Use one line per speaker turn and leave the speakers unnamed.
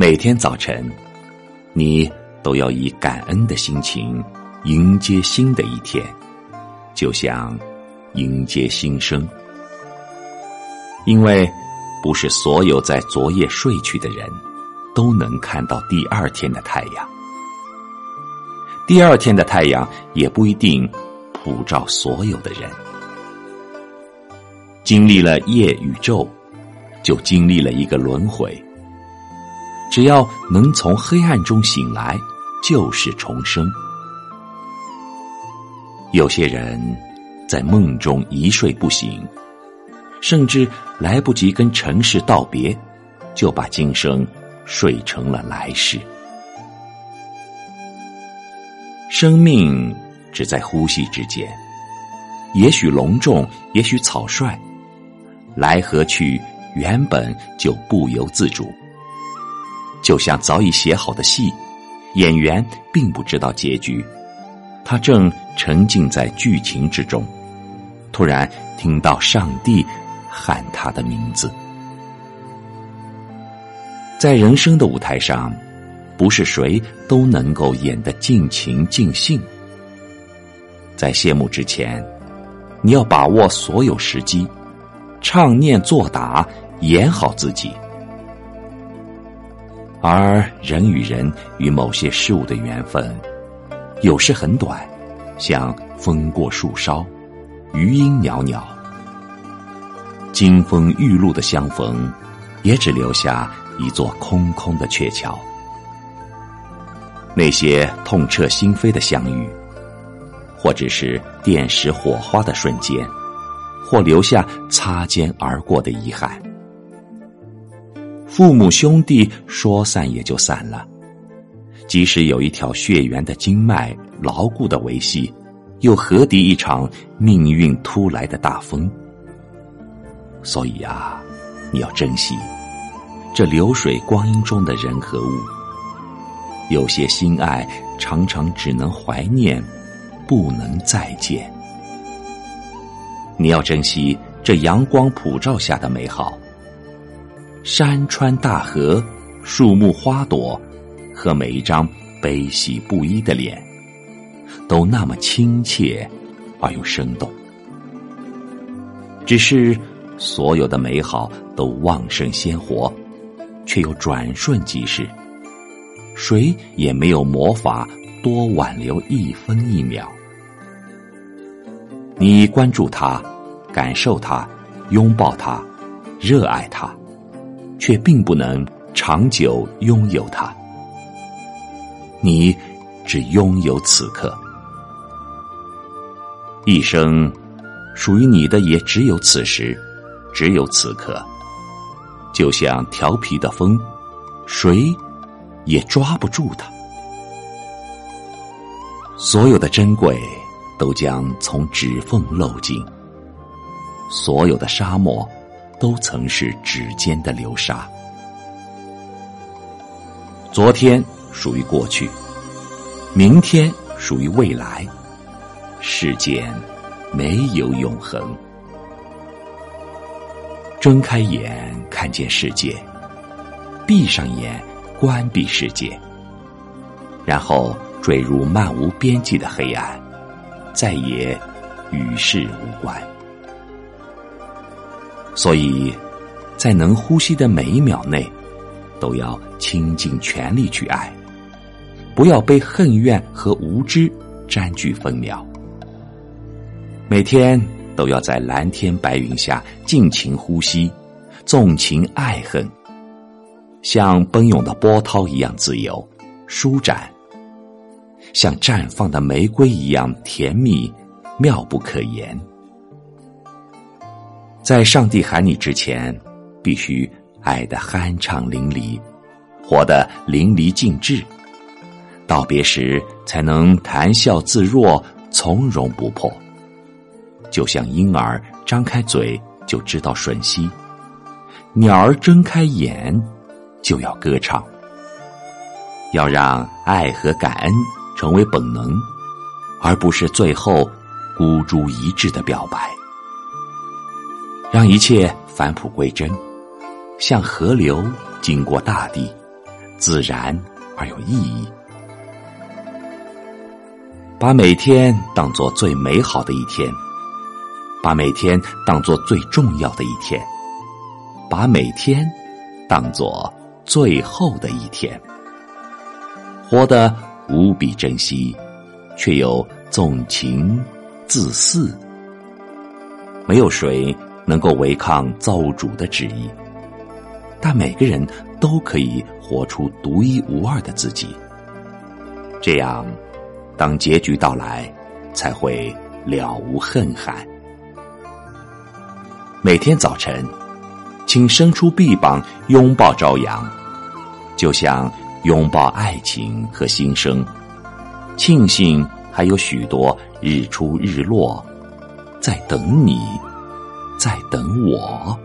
每天早晨，你都要以感恩的心情迎接新的一天，就像迎接新生。因为不是所有在昨夜睡去的人，都能看到第二天的太阳。第二天的太阳也不一定普照所有的人。经历了夜与昼，就经历了一个轮回。只要能从黑暗中醒来，就是重生。有些人在梦中一睡不醒，甚至来不及跟尘世道别，就把今生睡成了来世。生命只在呼吸之间，也许隆重，也许草率。来和去原本就不由自主，就像早已写好的戏，演员并不知道结局，他正沉浸在剧情之中，突然听到上帝喊他的名字。在人生的舞台上，不是谁都能够演得尽情尽兴。在谢幕之前，你要把握所有时机。唱念作打，演好自己。而人与人与某些事物的缘分，有时很短，像风过树梢，余音袅袅；金风玉露的相逢，也只留下一座空空的鹊桥。那些痛彻心扉的相遇，或者是电石火花的瞬间。或留下擦肩而过的遗憾。父母兄弟说散也就散了，即使有一条血缘的经脉牢固的维系，又何敌一场命运突来的大风？所以啊，你要珍惜这流水光阴中的人和物。有些心爱，常常只能怀念，不能再见。你要珍惜这阳光普照下的美好，山川大河、树木花朵和每一张悲喜不一的脸，都那么亲切而又生动。只是所有的美好都旺盛鲜活，却又转瞬即逝，谁也没有魔法多挽留一分一秒。你关注他，感受他，拥抱他，热爱他，却并不能长久拥有它。你只拥有此刻，一生属于你的也只有此时，只有此刻。就像调皮的风，谁也抓不住它。所有的珍贵。都将从指缝漏尽，所有的沙漠都曾是指尖的流沙。昨天属于过去，明天属于未来，世间没有永恒。睁开眼看见世界，闭上眼关闭世界，然后坠入漫无边际的黑暗。再也与世无关，所以，在能呼吸的每一秒内，都要倾尽全力去爱，不要被恨怨和无知占据分秒。每天都要在蓝天白云下尽情呼吸，纵情爱恨，像奔涌的波涛一样自由、舒展。像绽放的玫瑰一样甜蜜，妙不可言。在上帝喊你之前，必须爱得酣畅淋漓，活得淋漓尽致。道别时，才能谈笑自若，从容不迫。就像婴儿张开嘴就知道吮吸，鸟儿睁开眼就要歌唱。要让爱和感恩。成为本能，而不是最后孤注一掷的表白。让一切返璞归真，像河流经过大地，自然而有意义。把每天当做最美好的一天，把每天当做最重要的一天，把每天当做最后的一天，活得无比珍惜，却又纵情自肆。没有谁能够违抗造物主的旨意，但每个人都可以活出独一无二的自己。这样，当结局到来，才会了无恨寒。每天早晨，请伸出臂膀拥抱朝阳，就像拥抱爱情和新生。庆幸还有许多日出日落。在等你，在等我。